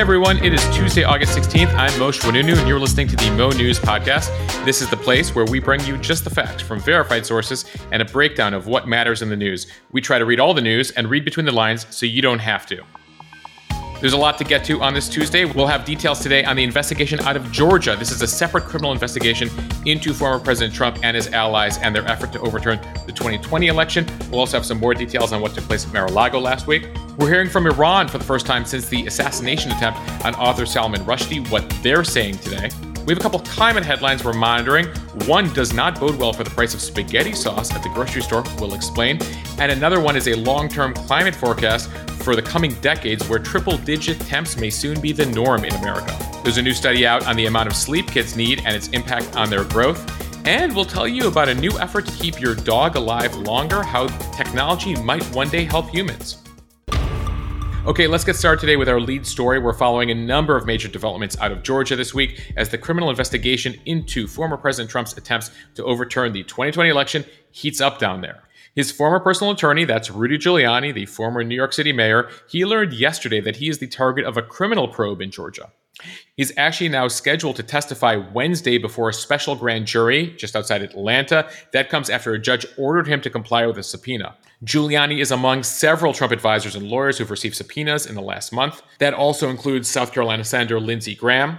Everyone, it is Tuesday, August 16th. I'm Mosheh Oinounou, and you're listening to the Mo News Podcast. This is the place where we bring you just the facts from verified sources and a breakdown of what matters in the news. We try to read all the news and read between the lines so you don't have to. There's a lot to get to on this Tuesday. We'll have details today on the investigation out of Georgia. This is a separate criminal investigation into former President Trump and his allies and their effort to overturn the 2020 election. We'll also have some more details on what took place at Mar a Lago last week. We're hearing from Iran for the first time since the assassination attempt on author Salman Rushdie, what they're saying today. We have a couple climate headlines we're monitoring. One does not bode well for the price of spaghetti sauce at the grocery store, we'll explain. And another one is a long term climate forecast for the coming decades where triple digit temps may soon be the norm in America. There's a new study out on the amount of sleep kids need and its impact on their growth. And we'll tell you about a new effort to keep your dog alive longer, how technology might one day help humans. Okay, let's get started today with our lead story. We're following a number of major developments out of Georgia this week as the criminal investigation into former President Trump's attempts to overturn the 2020 election heats up down there. His former personal attorney, that's Rudy Giuliani, the former New York City mayor, he learned yesterday that he is the target of a criminal probe in Georgia. He's actually now scheduled to testify Wednesday before a special grand jury just outside Atlanta. That comes after a judge ordered him to comply with a subpoena. Giuliani is among several Trump advisors and lawyers who've received subpoenas in the last month. That also includes South Carolina Senator Lindsey Graham.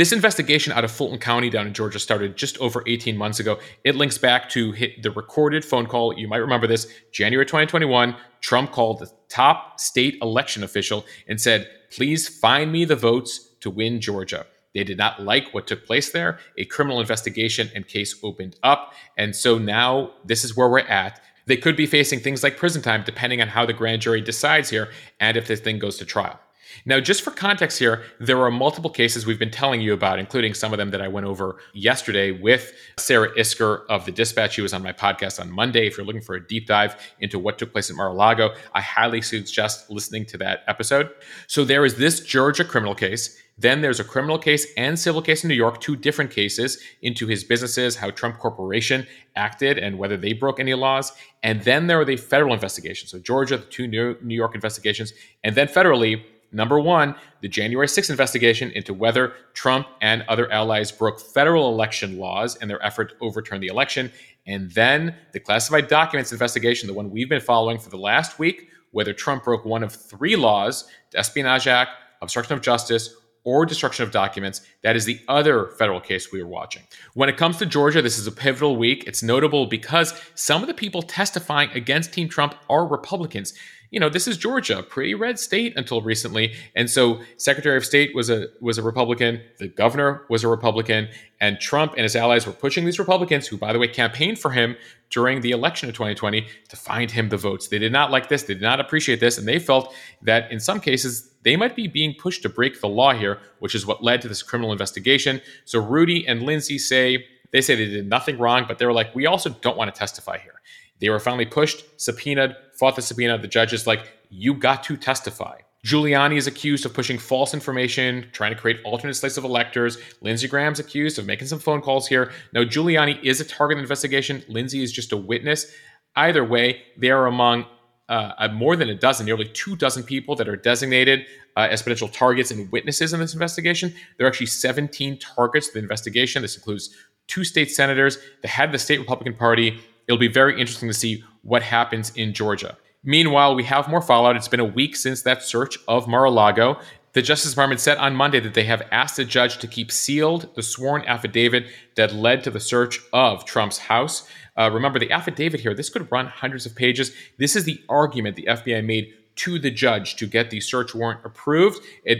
This investigation out of Fulton County down in Georgia started just over 18 months ago. It links back to the recorded phone call. You might remember this January 2021. Trump called the top state election official and said, Please find me the votes to win Georgia. They did not like what took place there. A criminal investigation and case opened up. And so now this is where we're at. They could be facing things like prison time, depending on how the grand jury decides here and if this thing goes to trial. Now, just for context here, there are multiple cases we've been telling you about, including some of them that I went over yesterday with Sarah Isgur of the Dispatch. She was on my podcast on Monday. If you're looking for a deep dive into what took place at Mar a Lago, I highly suggest listening to that episode. So, there is this Georgia criminal case. Then there's a criminal case and civil case in New York, two different cases into his businesses, how Trump Corporation acted, and whether they broke any laws. And then there are the federal investigations. So Georgia, the two New York investigations, and then federally, number one, the January 6th investigation into whether Trump and other allies broke federal election laws in their effort to overturn the election. And then the classified documents investigation, the one we've been following for the last week, whether Trump broke one of three laws the Espionage Act, obstruction of justice, or destruction of documents. That is the other federal case we are watching. When it comes to Georgia, this is a pivotal week. It's notable because some of the people testifying against Team Trump are Republicans you know, this is Georgia, pretty red state until recently. And so Secretary of State was a was a Republican, the governor was a Republican, and Trump and his allies were pushing these Republicans, who by the way campaigned for him during the election of 2020, to find him the votes. They did not like this, they did not appreciate this, and they felt that in some cases they might be being pushed to break the law here, which is what led to this criminal investigation. So Rudy and Lindsey say they say they did nothing wrong, but they were like, we also don't want to testify here. They were finally pushed, subpoenaed, fought the subpoena. The judge is like, you got to testify. Giuliani is accused of pushing false information, trying to create alternate slates of electors. Lindsey Graham's accused of making some phone calls here. Now, Giuliani is a target of investigation. Lindsey is just a witness. Either way, they are among uh, more than a dozen, nearly two dozen people that are designated uh, as potential targets and witnesses in this investigation. There are actually 17 targets to the investigation. This includes two state senators, the head of the state Republican Party, It'll be very interesting to see what happens in Georgia. Meanwhile, we have more fallout. It's been a week since that search of Mar a Lago. The Justice Department said on Monday that they have asked the judge to keep sealed the sworn affidavit that led to the search of Trump's house. Uh, remember, the affidavit here, this could run hundreds of pages. This is the argument the FBI made to the judge to get the search warrant approved. It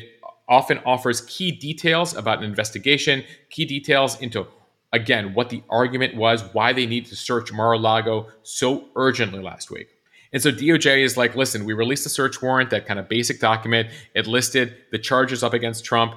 often offers key details about an investigation, key details into again what the argument was, why they need to search Mar a Lago so urgently last week. And so DOJ is like, listen, we released a search warrant, that kind of basic document. It listed the charges up against Trump,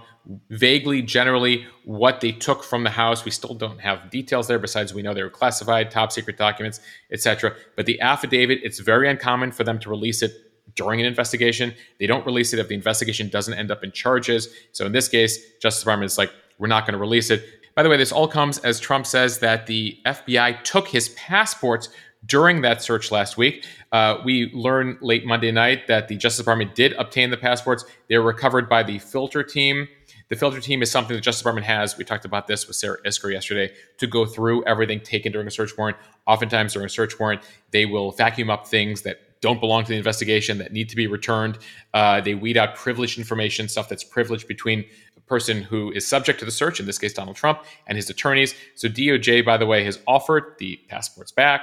vaguely, generally, what they took from the House. We still don't have details there, besides we know they were classified, top secret documents, etc. But the affidavit, it's very uncommon for them to release it during an investigation. They don't release it if the investigation doesn't end up in charges. So in this case, Justice Department is like, we're not going to release it. By the way, this all comes as Trump says that the FBI took his passports during that search last week. Uh, we learned late Monday night that the Justice Department did obtain the passports. They were recovered by the filter team. The filter team is something the Justice Department has. We talked about this with Sarah Isgur yesterday to go through everything taken during a search warrant. Oftentimes, during a search warrant, they will vacuum up things that don't belong to the investigation that need to be returned. Uh, they weed out privileged information, stuff that's privileged between person who is subject to the search, in this case, Donald Trump, and his attorneys. So, DOJ, by the way, has offered the passports back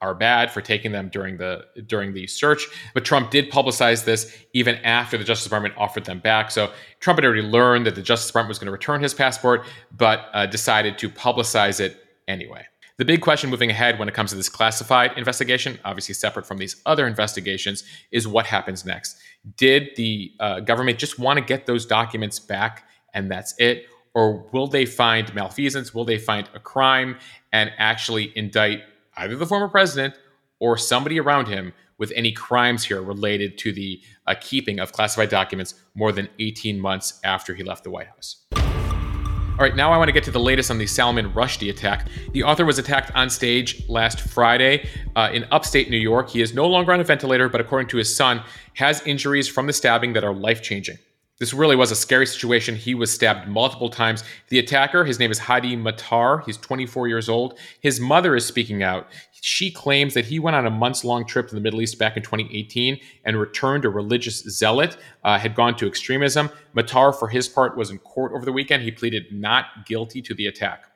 are bad for taking them during the during the search. But Trump did publicize this even after the Justice Department offered them back. So Trump had already learned that the Justice Department was going to return his passport, but uh, decided to publicize it anyway. The big question moving ahead when it comes to this classified investigation, obviously separate from these other investigations, is what happens next. Did the uh, government just want to get those documents back and that's it? Or will they find malfeasance? Will they find a crime and actually indict either the former president or somebody around him with any crimes here related to the uh, keeping of classified documents more than 18 months after he left the White House. All right, now I want to get to the latest on the Salman Rushdie attack. The author was attacked on stage last Friday uh, in upstate New York. He is no longer on a ventilator, but according to his son, has injuries from the stabbing that are life changing. This really was a scary situation. He was stabbed multiple times. The attacker, his name is Hadi Matar. He's 24 years old. His mother is speaking out. She claims that he went on a months long trip to the Middle East back in 2018 and returned a religious zealot, uh, had gone to extremism. Matar, for his part, was in court over the weekend. He pleaded not guilty to the attack.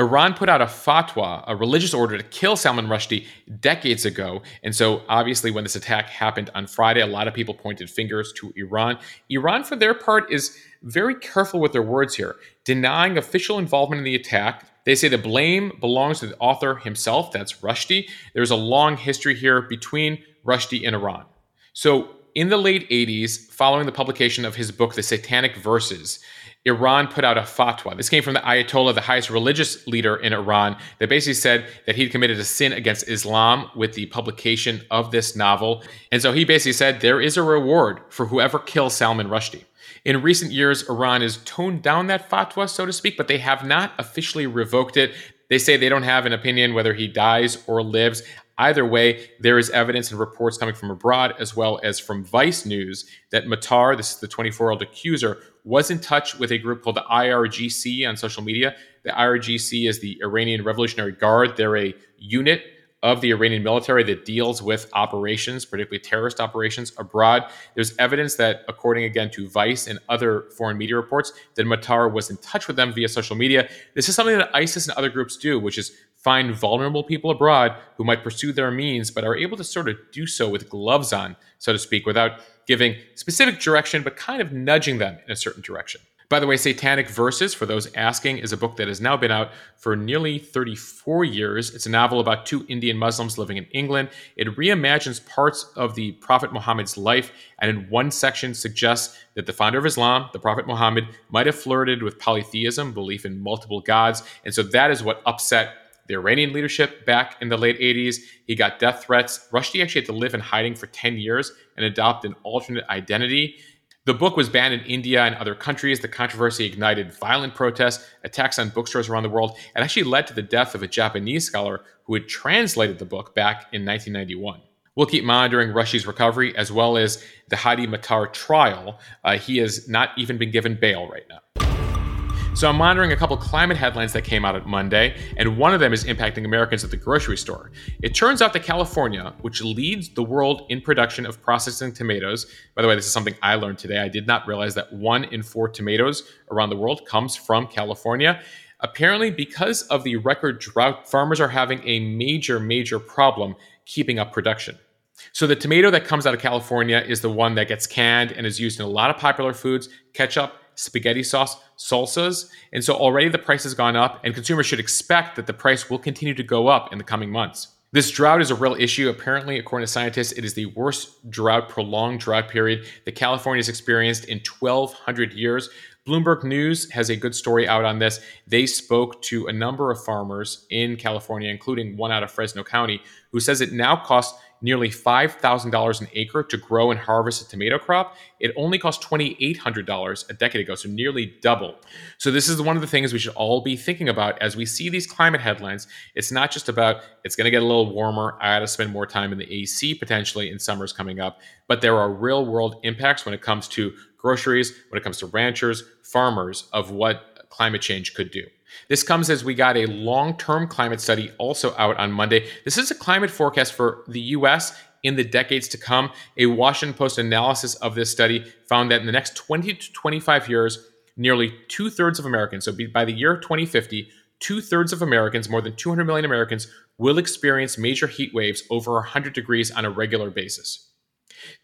Iran put out a fatwa, a religious order to kill Salman Rushdie decades ago. And so, obviously, when this attack happened on Friday, a lot of people pointed fingers to Iran. Iran, for their part, is very careful with their words here, denying official involvement in the attack. They say the blame belongs to the author himself, that's Rushdie. There's a long history here between Rushdie and Iran. So, in the late 80s, following the publication of his book, The Satanic Verses, Iran put out a fatwa. This came from the Ayatollah, the highest religious leader in Iran, that basically said that he'd committed a sin against Islam with the publication of this novel. And so he basically said there is a reward for whoever kills Salman Rushdie. In recent years, Iran has toned down that fatwa, so to speak, but they have not officially revoked it. They say they don't have an opinion whether he dies or lives. Either way, there is evidence and reports coming from abroad as well as from Vice News that Matar, this is the 24 year old accuser, was in touch with a group called the IRGC on social media. The IRGC is the Iranian Revolutionary Guard. They're a unit of the Iranian military that deals with operations, particularly terrorist operations abroad. There's evidence that, according again to Vice and other foreign media reports, that Matar was in touch with them via social media. This is something that ISIS and other groups do, which is find vulnerable people abroad who might pursue their means, but are able to sort of do so with gloves on, so to speak, without giving specific direction, but kind of nudging them in a certain direction. By the way, Satanic Verses, for those asking, is a book that has now been out for nearly 34 years. It's a novel about two Indian Muslims living in England. It reimagines parts of the Prophet Muhammad's life, and in one section suggests that the founder of Islam, the Prophet Muhammad, might have flirted with polytheism, belief in multiple gods. And so that is what upset the Iranian leadership back in the late 80s. He got death threats. Rushdie actually had to live in hiding for 10 years and adopt an alternate identity. The book was banned in India and other countries. The controversy ignited violent protests, attacks on bookstores around the world, and actually led to the death of a Japanese scholar who had translated the book back in 1991. We'll keep monitoring Rushdie's recovery as well as the Hadi Matar trial. Uh, he has not even been given bail right now. So I'm monitoring a couple climate headlines that came out at Monday, and one of them is impacting Americans at the grocery store. It turns out that California, which leads the world in production of processing tomatoes, by the way, this is something I learned today. I did not realize that one in four tomatoes around the world comes from California. Apparently, because of the record drought, farmers are having a major, major problem keeping up production. So the tomato that comes out of California is the one that gets canned and is used in a lot of popular foods, ketchup, spaghetti sauce, salsas. And so already the price has gone up, and consumers should expect that the price will continue to go up in the coming months. This drought is a real issue. Apparently, according to scientists, it is the worst drought, prolonged drought period that California has experienced in 1,200 years. Bloomberg News has a good story out on this. They spoke to a number of farmers in California, including one out of Fresno County, who says it now costs nearly $5,000 an acre to grow and harvest a tomato crop. It only cost $2,800 a decade ago, so nearly double. So, this is one of the things we should all be thinking about as we see these climate headlines. It's not just about it's going to get a little warmer, I got to spend more time in the AC potentially in summers coming up, but there are real world impacts when it comes to groceries, when it comes to ranchers, farmers, of what climate change could do. This comes as we got a long term climate study also out on Monday. This is a climate forecast for the US in the decades to come. A Washington Post analysis of this study found that in the next 20 to 25 years, nearly two thirds of Americans, so by the year 2050, two thirds of Americans, more than 200 million Americans, will experience major heat waves over 100 degrees on a regular basis.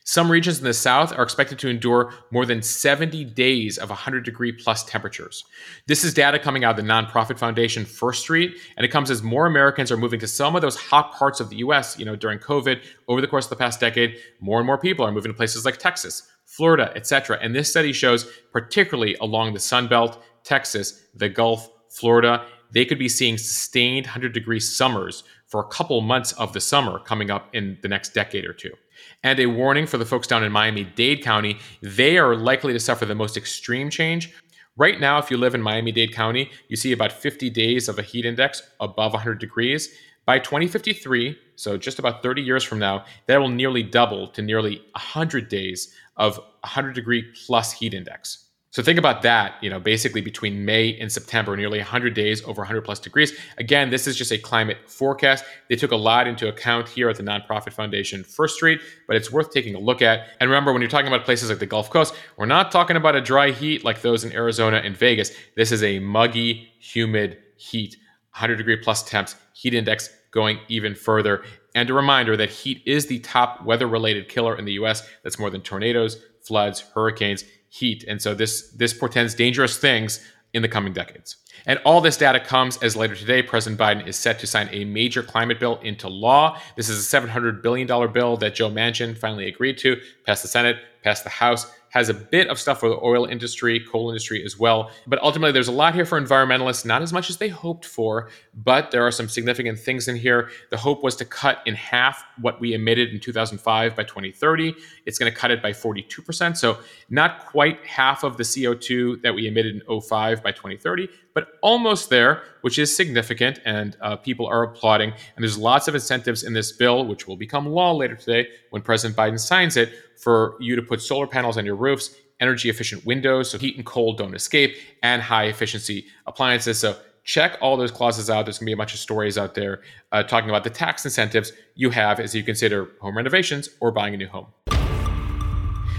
Some regions in the south are expected to endure more than 70 days of 100 degree plus temperatures. This is data coming out of the nonprofit foundation First Street, and it comes as more Americans are moving to some of those hot parts of the US, you know, during COVID, over the course of the past decade, more and more people are moving to places like Texas, Florida, etc. And this study shows particularly along the Sun Belt, Texas, the Gulf, Florida, they could be seeing sustained 100 degree summers for a couple months of the summer coming up in the next decade or two. And a warning for the folks down in Miami Dade County, they are likely to suffer the most extreme change. Right now, if you live in Miami Dade County, you see about 50 days of a heat index above 100 degrees. By 2053, so just about 30 years from now, that will nearly double to nearly 100 days of 100 degree plus heat index. So think about that, you know, basically between May and September, nearly 100 days over 100 plus degrees. Again, this is just a climate forecast. They took a lot into account here at the nonprofit foundation First Street, but it's worth taking a look at. And remember, when you're talking about places like the Gulf Coast, we're not talking about a dry heat like those in Arizona and Vegas. This is a muggy, humid heat, 100 degree plus temps, heat index going even further. And a reminder that heat is the top weather related killer in the US. That's more than tornadoes, floods, hurricanes heat. And so this this portends dangerous things in the coming decades. And all this data comes as later today, President Biden is set to sign a major climate bill into law. This is a $700 billion bill that Joe Manchin finally agreed to, passed the Senate, passed the House, has a bit of stuff for the oil industry, coal industry as well. But ultimately, there's a lot here for environmentalists, not as much as they hoped for, but there are some significant things in here. The hope was to cut in half what we emitted in 2005 by 2030. It's going to cut it by 42%. So, not quite half of the CO2 that we emitted in 05 by 2030, but almost there, which is significant, and uh, people are applauding. And there's lots of incentives in this bill, which will become law later today when President Biden signs it, for you to put solar panels on your roofs, energy efficient windows so heat and cold don't escape, and high efficiency appliances. So check all those clauses out. There's going to be a bunch of stories out there uh, talking about the tax incentives you have as you consider home renovations or buying a new home.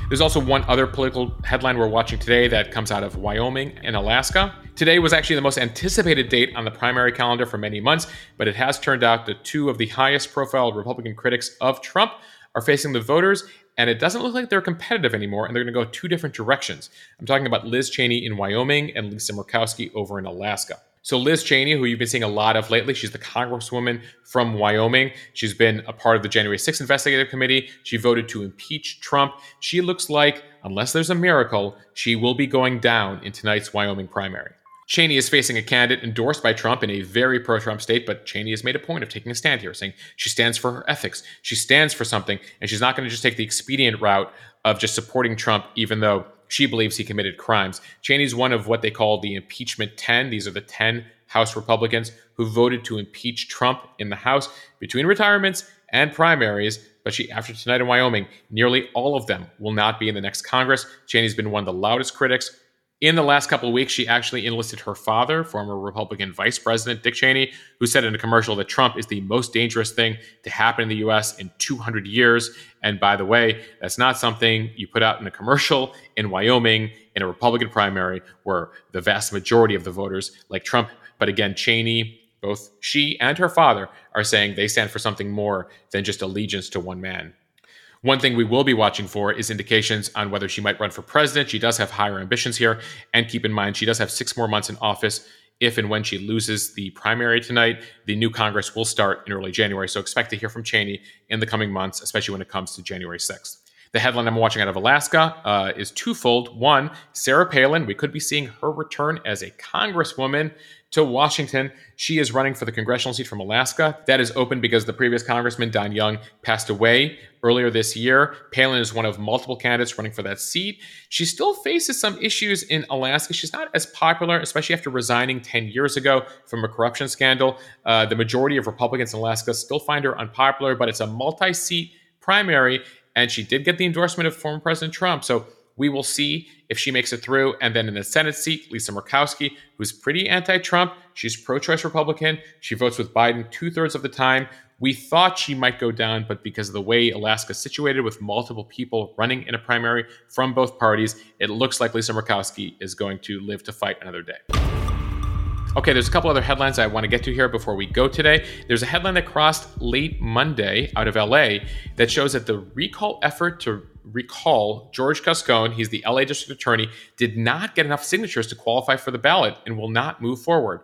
There's also one other political headline we're watching today that comes out of Wyoming and Alaska. Today was actually the most anticipated date on the primary calendar for many months, but it has turned out that two of the highest profile Republican critics of Trump are facing the voters and it doesn't look like they're competitive anymore, and they're going to go two different directions. I'm talking about Liz Cheney in Wyoming and Lisa Murkowski over in Alaska. So, Liz Cheney, who you've been seeing a lot of lately, she's the congresswoman from Wyoming. She's been a part of the January 6th investigative committee. She voted to impeach Trump. She looks like, unless there's a miracle, she will be going down in tonight's Wyoming primary. Cheney is facing a candidate endorsed by Trump in a very pro Trump state, but Cheney has made a point of taking a stand here, saying she stands for her ethics. She stands for something, and she's not going to just take the expedient route of just supporting Trump, even though she believes he committed crimes. Cheney's one of what they call the impeachment 10. These are the 10 House Republicans who voted to impeach Trump in the House between retirements and primaries. But she, after tonight in Wyoming, nearly all of them will not be in the next Congress. Cheney's been one of the loudest critics in the last couple of weeks, she actually enlisted her father, former Republican Vice President Dick Cheney, who said in a commercial that Trump is the most dangerous thing to happen in the US in 200 years. And by the way, that's not something you put out in a commercial in Wyoming in a Republican primary where the vast majority of the voters like Trump. But again, Cheney, both she and her father are saying they stand for something more than just allegiance to one man. One thing we will be watching for is indications on whether she might run for president. She does have higher ambitions here. And keep in mind, she does have six more months in office. If and when she loses the primary tonight, the new Congress will start in early January. So expect to hear from Cheney in the coming months, especially when it comes to January 6th. The headline I'm watching out of Alaska uh, is twofold. One, Sarah Palin, we could be seeing her return as a congresswoman to Washington. She is running for the congressional seat from Alaska. That is open because the previous congressman, Don Young, passed away earlier this year. Palin is one of multiple candidates running for that seat. She still faces some issues in Alaska. She's not as popular, especially after resigning 10 years ago from a corruption scandal. Uh, the majority of Republicans in Alaska still find her unpopular, but it's a multi seat primary, and she did get the endorsement of former President Trump. So we will see if she makes it through. And then in the Senate seat, Lisa Murkowski, who's pretty anti Trump, she's pro choice Republican. She votes with Biden two thirds of the time. We thought she might go down, but because of the way Alaska's situated with multiple people running in a primary from both parties, it looks like Lisa Murkowski is going to live to fight another day. Okay, there's a couple other headlines I want to get to here before we go today. There's a headline that crossed late Monday out of LA that shows that the recall effort to recall George Gascon, he's the LA District Attorney, did not get enough signatures to qualify for the ballot and will not move forward.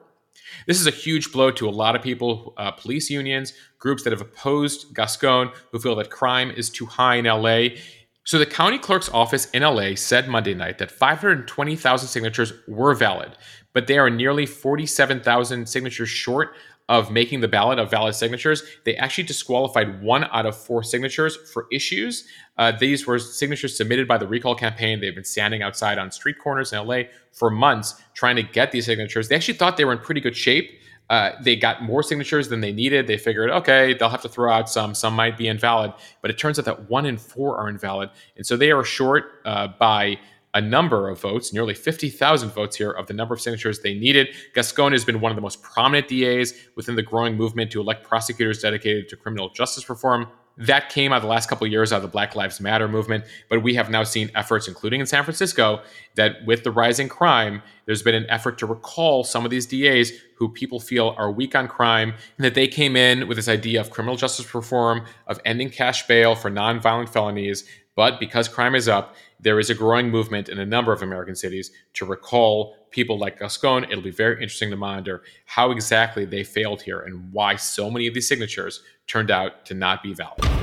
This is a huge blow to a lot of people, uh, police unions, groups that have opposed Gascon, who feel that crime is too high in LA. So the county clerk's office in LA said Monday night that 520,000 signatures were valid, but they are nearly 47,000 signatures short of making the ballot of valid signatures. They actually disqualified one out of four signatures for issues. Uh, these were signatures submitted by the recall campaign. They've been standing outside on street corners in LA for months trying to get these signatures. They actually thought they were in pretty good shape. Uh, they got more signatures than they needed. They figured, okay, they'll have to throw out some. Some might be invalid, but it turns out that one in four are invalid, and so they are short uh, by a number of votes, nearly 50,000 votes here of the number of signatures they needed. Gascon has been one of the most prominent DAs within the growing movement to elect prosecutors dedicated to criminal justice reform. That came out of the last couple of years out of the Black Lives Matter movement, but we have now seen efforts, including in San Francisco, that with the rising crime, there's been an effort to recall some of these DAs who people feel are weak on crime, and that they came in with this idea of criminal justice reform, of ending cash bail for nonviolent felonies. But because crime is up, there is a growing movement in a number of American cities to recall people like Gascon. It'll be very interesting to monitor how exactly they failed here and why so many of these signatures turned out to not be valid.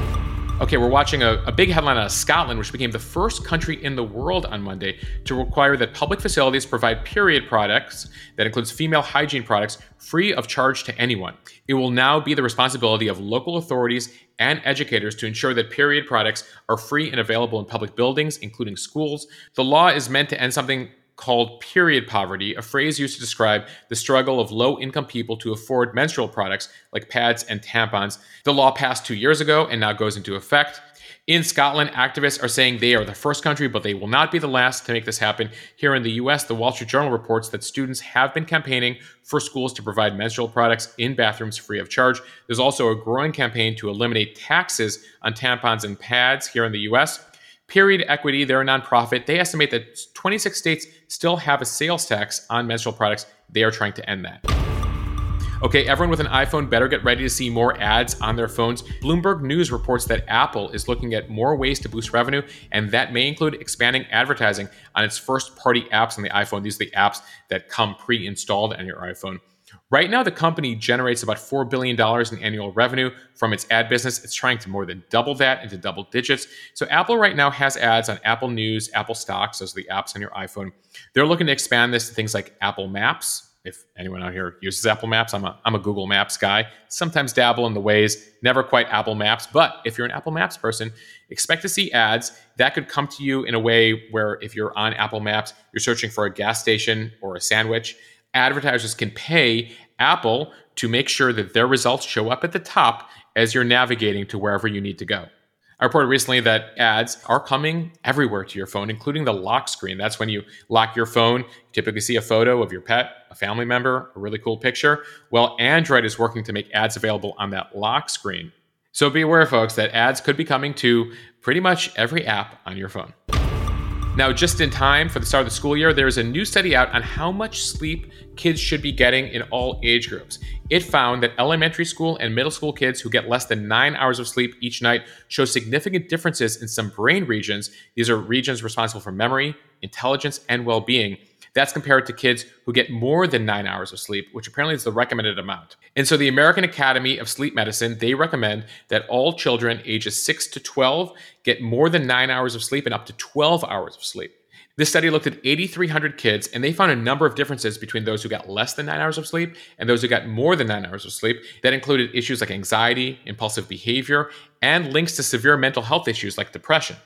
Okay, we're watching a, a, big headline out of Scotland, which became the first country in the world on Monday to require that public facilities provide period products, that includes female hygiene products, free of charge to anyone. It will now be the responsibility of local authorities and educators to ensure that period products are free and available in public buildings, including schools. The law is meant to end something called period poverty, a phrase used to describe the struggle of low income people to afford menstrual products like pads and tampons. The law passed two years ago and now goes into effect. In Scotland, activists are saying they are the first country, but they will not be the last to make this happen. Here in the US, the Wall Street Journal reports that students have been campaigning for schools to provide menstrual products in bathrooms free of charge. There's also a growing campaign to eliminate taxes on tampons and pads here in the US. Period Equity, they're a nonprofit. They estimate that 26 states still have a sales tax on menstrual products. They are trying to end that. Okay, everyone with an iPhone better get ready to see more ads on their phones. Bloomberg News reports that Apple is looking at more ways to boost revenue, and that may include expanding advertising on its first party apps on the iPhone. These are the apps that come pre installed on your iPhone. Right now, the company generates about $4 billion in annual revenue from its ad business. It's trying to more than double that into double digits. So, Apple right now has ads on Apple News, Apple Stocks, those are the apps on your iPhone. They're looking to expand this to things like Apple Maps. If anyone out here uses Apple Maps, I'm a, I'm a Google Maps guy. Sometimes dabble in the Waze, never quite Apple Maps. But if you're an Apple Maps person, expect to see ads that could come to you in a way where if you're on Apple Maps, you're searching for a gas station or a sandwich advertisers can pay Apple to make sure that their results show up at the top as you're navigating to wherever you need to go. I reported recently that ads are coming everywhere to your phone, including the lock screen. That's when you lock your phone, you typically see a photo of your pet, a family member, a really cool picture. Well, Android is working to make ads available on that lock screen. So be aware, folks, that ads could be coming to pretty much every app on your phone. Now, just in time for the start of the school year, there is a new study out on how much sleep kids should be getting in all age groups. It found that elementary school and middle school kids who get less than nine hours of sleep each night show significant differences in some brain regions. These are regions responsible for memory, intelligence, and well being. That's compared to kids who get more than nine hours of sleep, which apparently is the recommended amount. And so the American Academy of Sleep Medicine, they recommend that all children ages 6 to 12 get more than nine hours of sleep and up to 12 hours of sleep. This study looked at 8,300 kids, and they found a number of differences between those who got less than nine hours of sleep and those who got more than nine hours of sleep. That included issues like anxiety, impulsive behavior, and links to severe mental health issues like depression.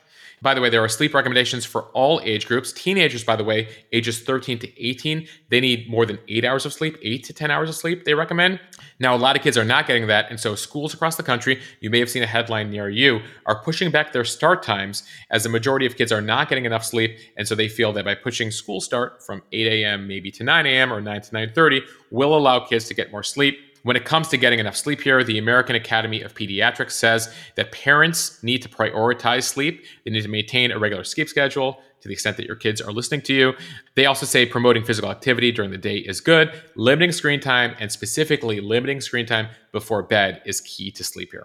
By the way, there are sleep recommendations for all age groups. Teenagers, by the way, ages 13 to 18, they need more than eight hours of sleep, eight to 10 hours of sleep, they recommend. Now, a lot of kids are not getting that. And so, schools across the country, you may have seen a headline near you, are pushing back their start times as the majority of kids are not getting enough sleep. And so, they feel that by pushing school start from 8 a.m. maybe to 9 a.m. or 9 to 9.30 will allow kids to get more sleep when it comes to getting enough sleep here, the American Academy of Pediatrics says that parents need to prioritize sleep. They need to maintain a regular sleep schedule to the extent that your kids are listening to you. They also say promoting physical activity during the day is good. Limiting screen time and specifically limiting screen time before bed is key to sleep here.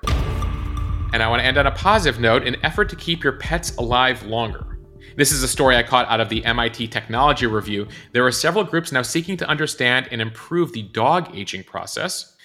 And I want to end on a positive note an effort to keep your pets alive longer. This is a story I caught out of the MIT Technology Review. There are several groups now seeking to understand and improve the dog aging process.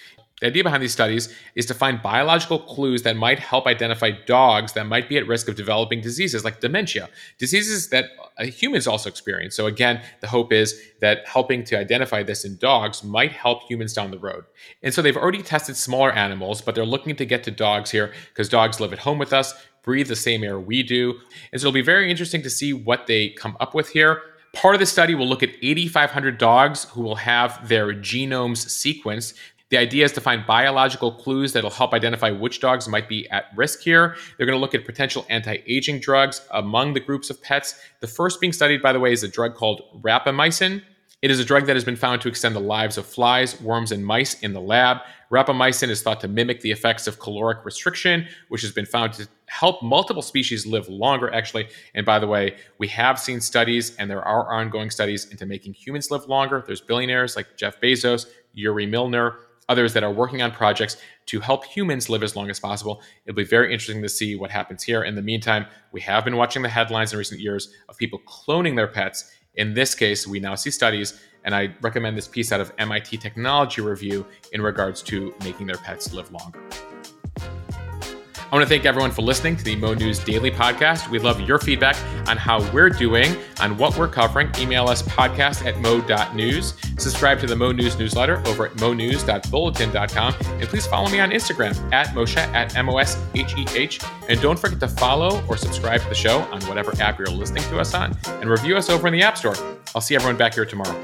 The idea behind these studies is to find biological clues that might help identify dogs that might be at risk of developing diseases like dementia, diseases that uh, humans also experience. So, again, the hope is that helping to identify this in dogs might help humans down the road. And so, they've already tested smaller animals, but they're looking to get to dogs here because dogs live at home with us, breathe the same air we do. And so, it'll be very interesting to see what they come up with here. Part of the study will look at 8,500 dogs who will have their genomes sequenced. The idea is to find biological clues that'll help identify which dogs might be at risk here. They're going to look at potential anti aging drugs among the groups of pets. The first being studied, by the way, is a drug called rapamycin. It is a drug that has been found to extend the lives of flies, worms, and mice in the lab. Rapamycin is thought to mimic the effects of caloric restriction, which has been found to help multiple species live longer, actually. And by the way, we have seen studies, and there are ongoing studies into making humans live longer. There's billionaires like Jeff Bezos, Yuri Milner, others that are working on projects to help humans live as long as possible. It'll be very interesting to see what happens here. In the meantime, we have been watching the headlines in recent years of people cloning their pets. In this case, we now see studies, and I recommend this piece out of MIT Technology Review in regards to making their pets live longer. I want to thank everyone for listening to the Mo News Daily Podcast. We love your feedback on how we're doing, on what we're covering. Email us podcast at mo.news. Subscribe to the Mo News newsletter over at monews.bulletin.com. And please follow me on Instagram at Mosheh at M O S H E H. And don't forget to follow or subscribe to the show on whatever app you're listening to us on and review us over in the App Store. I'll see everyone back here tomorrow.